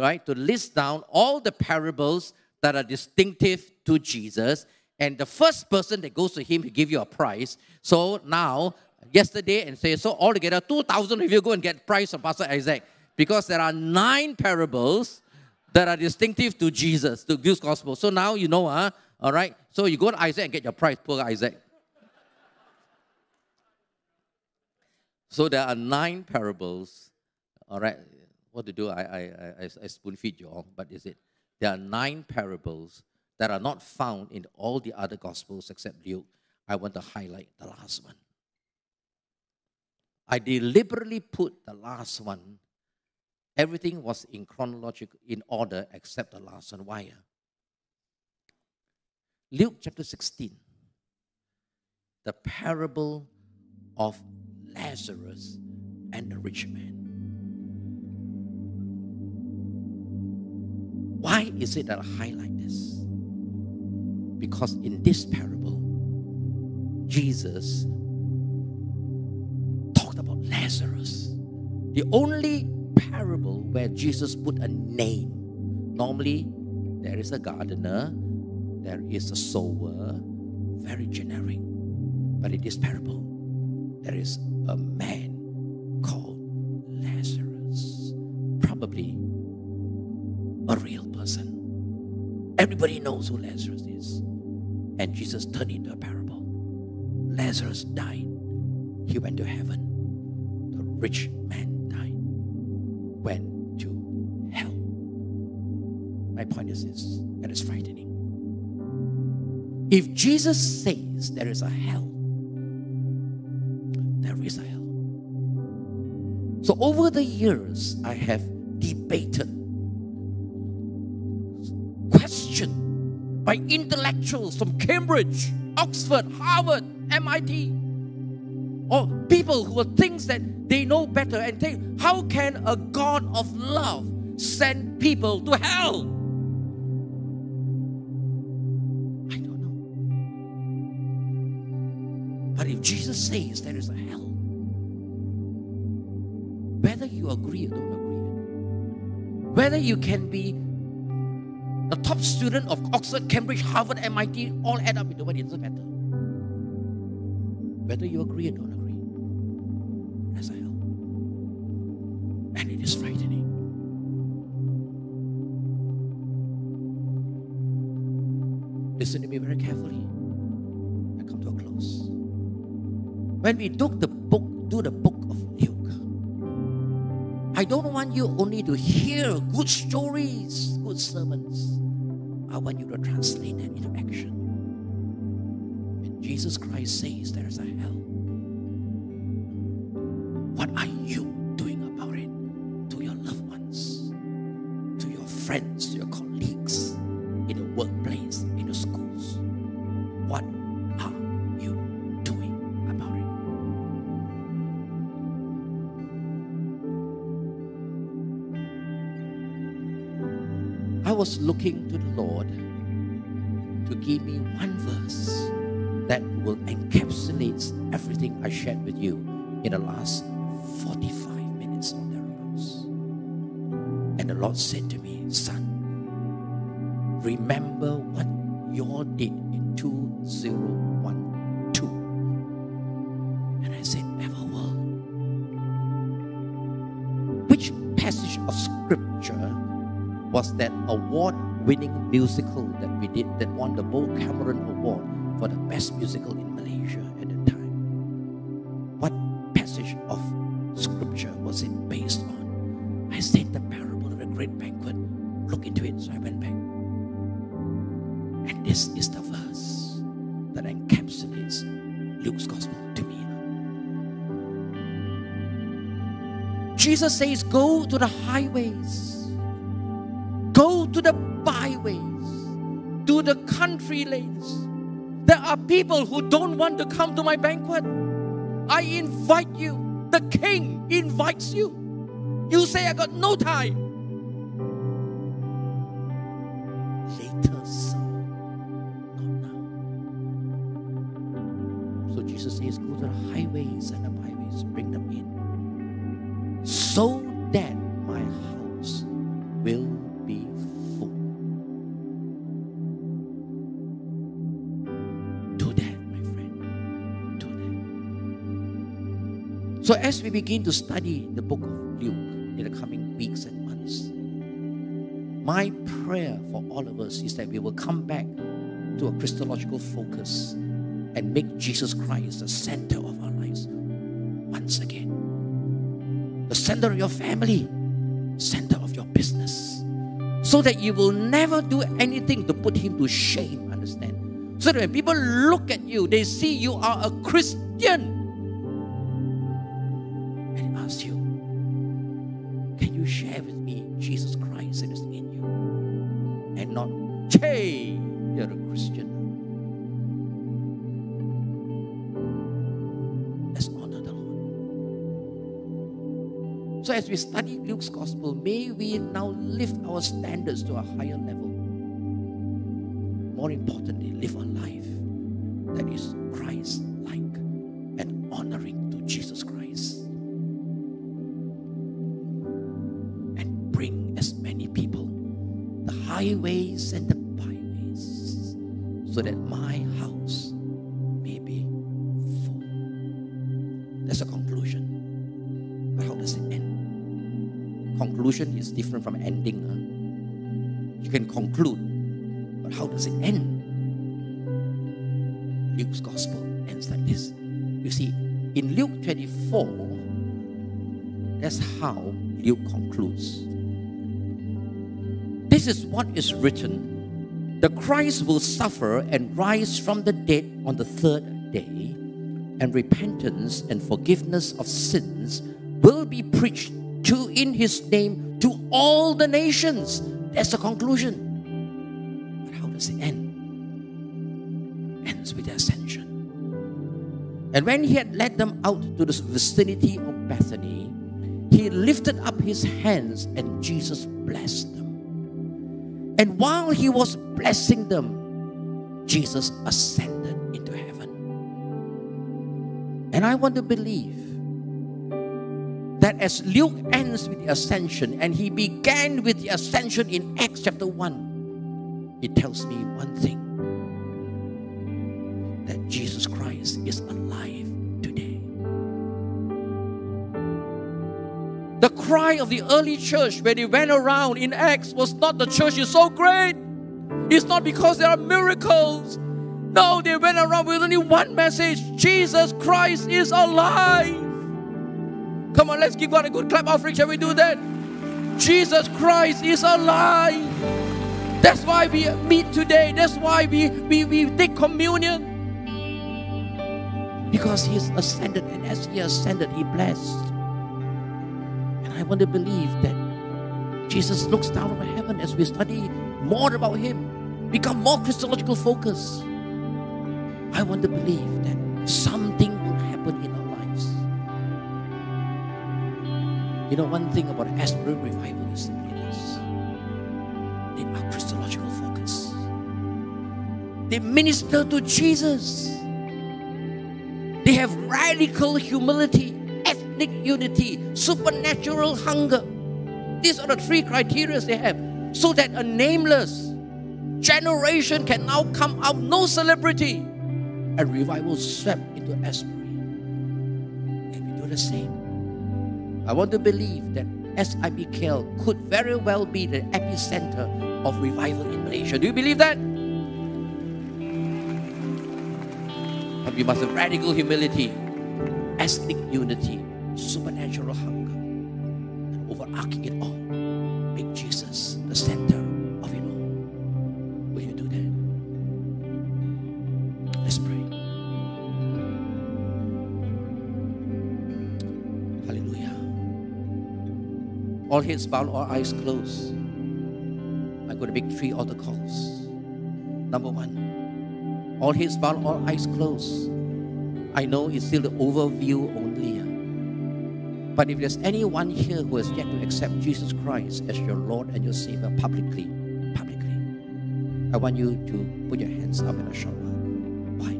right, to list down all the parables that are distinctive to Jesus. And the first person that goes to him, he give you a prize. So now, yesterday, and say, so altogether, 2,000 of you go and get prize from Pastor Isaac. Because there are nine parables that are distinctive to Jesus, to this gospel. So now you know, huh? All right? So you go to Isaac and get your prize, poor Isaac. So there are nine parables, all right? what to do, I, I, I, I spoon feed you all, but is it? There are nine parables that are not found in all the other gospels except Luke. I want to highlight the last one. I deliberately put the last one. Everything was in chronological in order except the last one. Why? Ah? Luke chapter 16. The parable of Lazarus and the rich man. Why is it that I highlight this? Because in this parable, Jesus talked about Lazarus. The only parable where Jesus put a name. Normally, there is a gardener, there is a sower, very generic. But in this parable, there is a man called Lazarus. Probably a real person. Everybody knows who Lazarus is. And Jesus turned into a parable. Lazarus died. He went to heaven. The rich man died. Went to hell. My point is this, and it's frightening. If Jesus says there is a hell, So over the years, I have debated questioned by intellectuals from Cambridge, Oxford, Harvard, MIT, or people who think that they know better and think, how can a God of love send people to hell? I don't know. But if Jesus says there is a hell, you agree or don't agree, whether you can be the top student of Oxford, Cambridge, Harvard, MIT all add up into one. It doesn't matter. Whether you agree or don't agree. That's a hell. And it is frightening. Listen to me very carefully. I come to a close. When we took the I don't want you only to hear good stories, good sermons. I want you to translate them into action. And Jesus Christ says there is a hell. Musical that we did that won the Bo Cameron Award for the best musical in Malaysia at the time. What passage of scripture was it based on? I said the parable of the great banquet. Look into it. So I went back. And this is the verse that encapsulates Luke's gospel to me. Jesus says, Go to the highways, are people who don't want to come to my banquet. I invite you. The king invites you. You say, I got no time. We begin to study the book of Luke in the coming weeks and months, my prayer for all of us is that we will come back to a Christological focus and make Jesus Christ the center of our lives once again. The center of your family, center of your business. So that you will never do anything to put him to shame, understand? So that when people look at you, they see you are a Christian as we study Luke's gospel, may we now lift our standards to a higher level. More importantly, live a life that is Christ like and honoring to Jesus Christ. And bring as many people the highways and the byways so that my Conclusion is different from ending. huh? You can conclude, but how does it end? Luke's gospel ends like this. You see, in Luke 24, that's how Luke concludes. This is what is written the Christ will suffer and rise from the dead on the third day, and repentance and forgiveness of sins will be preached to in his name to all the nations. That's the conclusion. But how does it end? Ends with the ascension. And when he had led them out to the vicinity of Bethany, he lifted up his hands and Jesus blessed them. And while he was blessing them, Jesus ascended into heaven. And I want to believe that as Luke ends with the ascension and he began with the ascension in Acts chapter 1, it tells me one thing that Jesus Christ is alive today. The cry of the early church when they went around in Acts was not the church is so great. It's not because there are miracles. No, they went around with only one message Jesus Christ is alive. Come on, let's give God a good clap offering. Shall we do that? Jesus Christ is alive. That's why we meet today. That's why we, we, we take communion. Because He is ascended, and as He ascended, He blessed. And I want to believe that Jesus looks down from heaven as we study more about Him, become more Christological focus. I want to believe that something You know, one thing about Asbury Revival is simply this they are Christological focus. They minister to Jesus. They have radical humility, ethnic unity, supernatural hunger. These are the three criteria they have. So that a nameless generation can now come out, no celebrity, and revival swept into Asbury. And we do the same. I want to believe that SIBKL could very well be the epicenter of revival in Malaysia. Do you believe that? But we must have radical humility, ethnic unity, supernatural hunger, and overarching it all, make Jesus All heads bowed, all eyes closed. I'm going to make three altar calls. Number one. All heads bowed, all eyes closed. I know it's still the overview only. But if there's anyone here who has yet to accept Jesus Christ as your Lord and your Savior publicly, publicly, I want you to put your hands up in a shower. Why?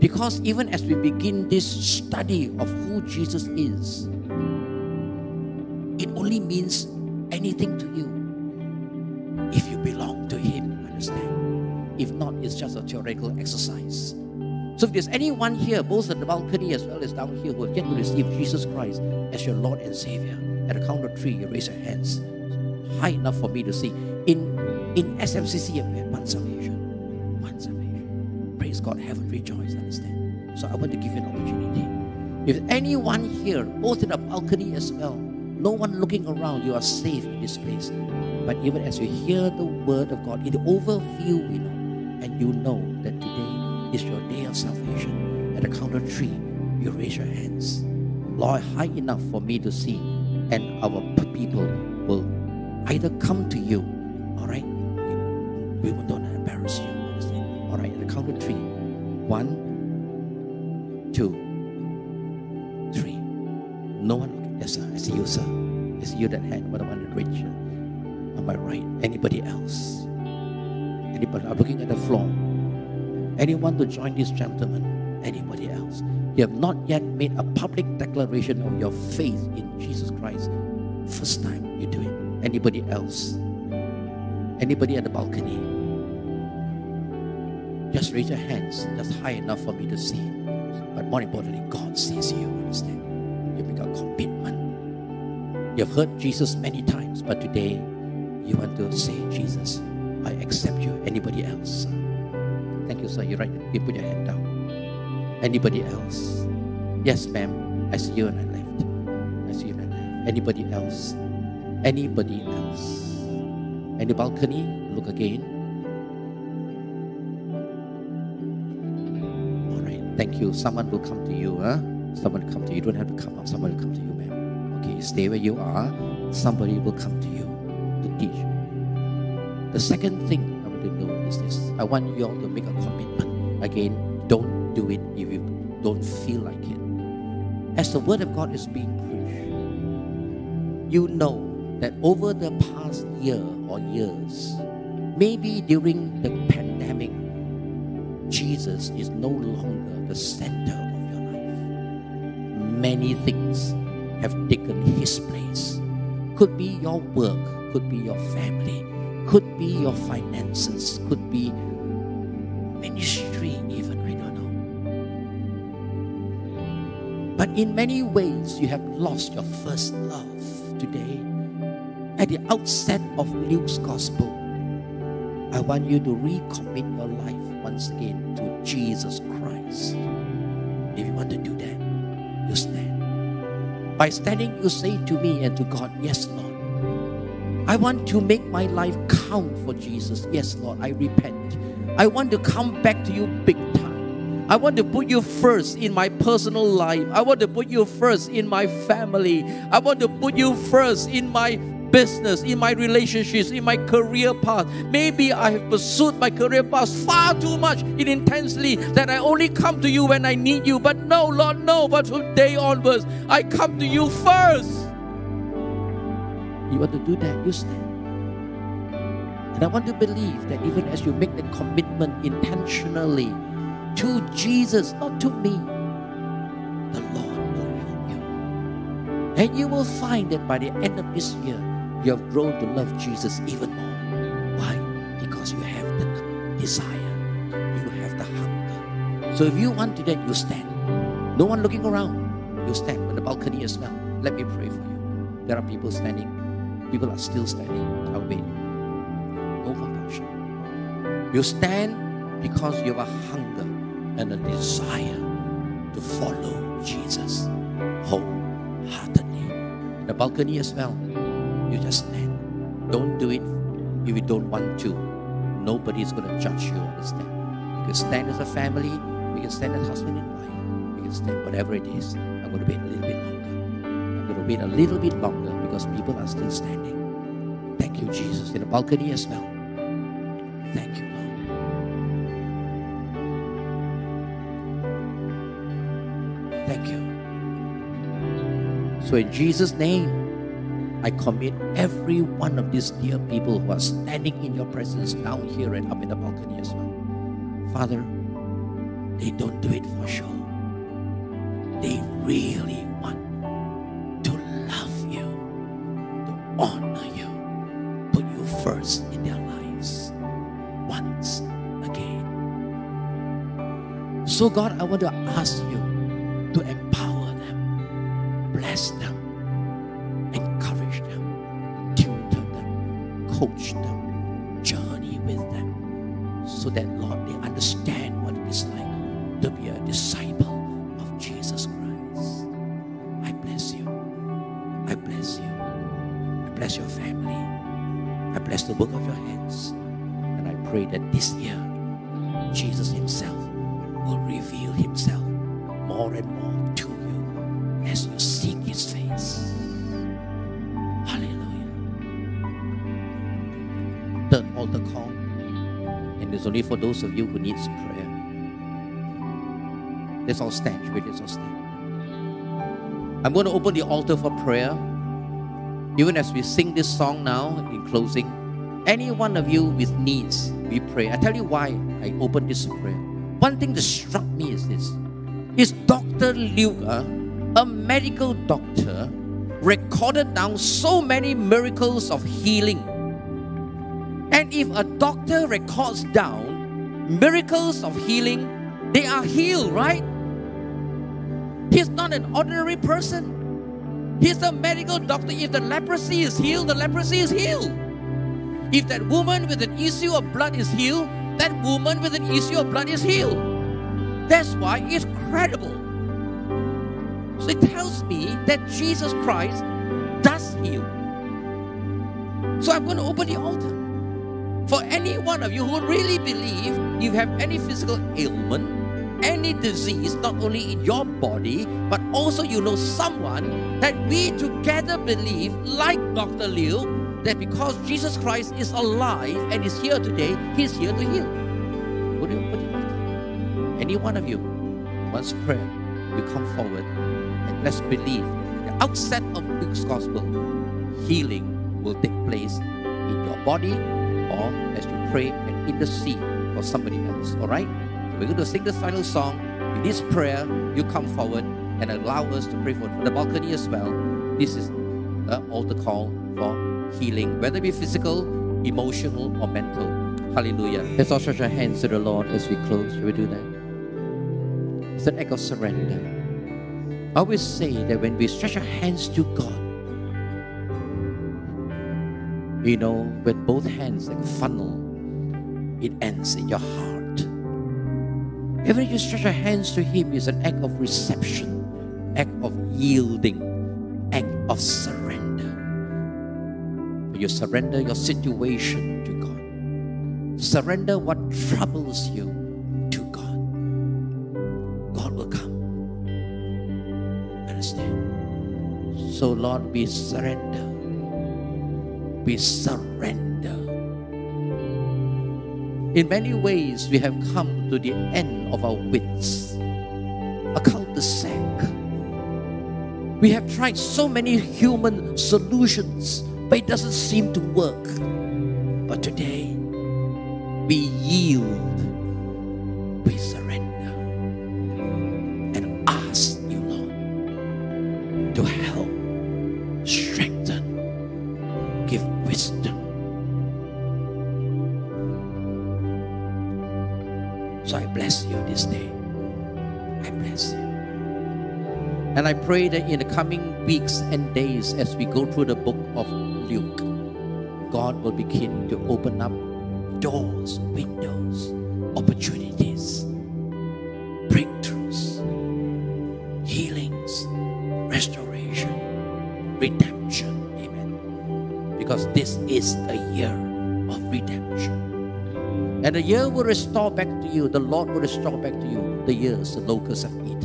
Because even as we begin this study of who Jesus is, means anything to you if you belong to Him, understand? If not, it's just a theoretical exercise. So if there's anyone here, both at the balcony as well as down here, who have yet to receive Jesus Christ as your Lord and Savior, at the count of three, you raise your hands high enough for me to see. In in SMCC, we have one salvation. One salvation. Praise God, heaven rejoice, understand? So I want to give you an opportunity. If anyone here, both in the balcony as well, no one looking around, you are safe in this place. But even as you hear the word of God, in the overview, you know, and you know that today is your day of salvation. At the count of three, you raise your hands. Lord, high enough for me to see, and our people will either come to you, all right? We will not embarrass you. All right, at the count of three. One, two, three. No one. Yes, sir. I see you, sir. I see you that hand. What I want to reach uh, on my right. Anybody else? Anybody? I'm looking at the floor. Anyone to join this gentleman? Anybody else? You have not yet made a public declaration of your faith in Jesus Christ. First time you do it. Anybody else? Anybody at the balcony? Just raise your hands, just high enough for me to see. But more importantly, God sees you. Understand? You make a commitment. You've heard Jesus many times, but today you want to say, Jesus, I accept you. Anybody else? Thank you, sir. You're right. You put your hand down. Anybody else? Yes, ma'am. I see you and I left. I see you on the left. Anybody else? Anybody else? Any balcony? Look again. All right. Thank you. Someone will come to you. Huh? Someone will come to you. You don't have to come up. Someone will come to you, ma'am. Okay. Stay where you are. Somebody will come to you to teach. The second thing I want to know is this. I want you all to make a commitment. Again, don't do it if you don't feel like it. As the word of God is being preached, you know that over the past year or years, maybe during the pandemic, Jesus is no longer the center. Many things have taken his place. Could be your work, could be your family, could be your finances, could be ministry, even, I don't know. But in many ways, you have lost your first love today. At the outset of Luke's gospel, I want you to recommit your life once again to Jesus Christ. If you want to do that, you stand. By standing, you say to me and to God, Yes, Lord. I want to make my life count for Jesus. Yes, Lord, I repent. I want to come back to you big time. I want to put you first in my personal life. I want to put you first in my family. I want to put you first in my business, in my relationships, in my career path. Maybe I have pursued my career path far too much and intensely that I only come to you when I need you. But no, Lord, no. But from today onwards, I come to you first. You want to do that, you stand. And I want to believe that even as you make the commitment intentionally to Jesus, not to me, the Lord will help you. And you will find that by the end of this year, you have grown to love Jesus even more. Why? Because you have the desire, you have the hunger. So if you want to that, you stand. No one looking around. You stand on the balcony as well. Let me pray for you. There are people standing. People are still standing. I'll wait. No compassion. You stand because you have a hunger and a desire to follow Jesus wholeheartedly. The balcony as well you just stand. Don't do it if you don't want to. Nobody is going to judge you on stand. You can stand as a family, you can stand as husband and wife, you can stand whatever it is. I'm going to wait a little bit longer. I'm going to wait a little bit longer because people are still standing. Thank you, Jesus, in the balcony as well. Thank you, Lord. Thank you. So, in Jesus' name, I commit every one of these dear people who are standing in your presence down here and up in the balcony as well. Father, they don't do it for show. They really want to love you, to honor you, put you first in their lives once again. So, God, I want to ask you I'm going to open the altar for prayer. Even as we sing this song now in closing, any one of you with needs, we pray. I tell you why I open this prayer. One thing that struck me is this is Dr. Luke, uh, a medical doctor, recorded down so many miracles of healing. And if a doctor records down miracles of healing, they are healed, right? Not an ordinary person. He's a medical doctor. If the leprosy is healed, the leprosy is healed. If that woman with an issue of blood is healed, that woman with an issue of blood is healed. That's why it's credible. So it tells me that Jesus Christ does heal. So I'm going to open the altar. For any one of you who really believe you have any physical ailment, any disease, not only in your body, but also you know someone that we together believe, like Dr. Luke, that because Jesus Christ is alive and is here today, He's here to heal. Would you, you, any one of you wants prayer, you come forward and let's believe the outset of Luke's gospel, healing will take place in your body or as you pray and intercede for somebody else. All right? We're going to sing this final song. In this prayer, you come forward and allow us to pray for the balcony as well. This is the altar call for healing, whether it be physical, emotional, or mental. Hallelujah. Let's all stretch our hands to the Lord as we close. Should we do that? It's an act of surrender. I always say that when we stretch our hands to God, you know, with both hands like a funnel, it ends in your heart. Every you stretch your hands to Him is an act of reception, act of yielding, act of surrender. When you surrender your situation to God, surrender what troubles you to God, God will come. Understand? So, Lord, we surrender. We surrender. In many ways, we have come to the end of our wits, a cul-de-sac. We have tried so many human solutions, but it doesn't seem to work. But today, we yield, we surrender, That in the coming weeks and days, as we go through the book of Luke, God will begin to open up doors, windows, opportunities, breakthroughs, healings, restoration, redemption. Amen. Because this is the year of redemption. And the year will restore back to you, the Lord will restore back to you the years the locusts have eaten.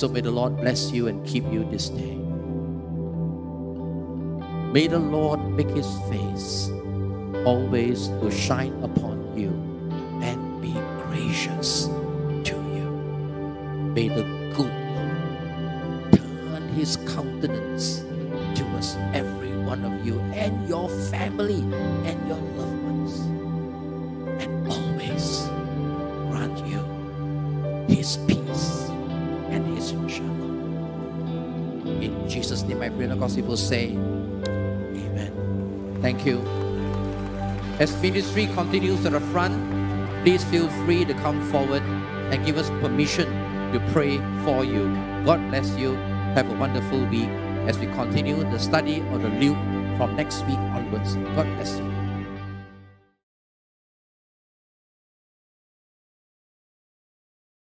So may the Lord bless you and keep you this day. May the Lord make his face always to shine upon you and be gracious to you. May the Thank you. As ministry continues to the front, please feel free to come forward and give us permission to pray for you. God bless you. Have a wonderful week as we continue the study of the Luke from next week onwards. God bless you.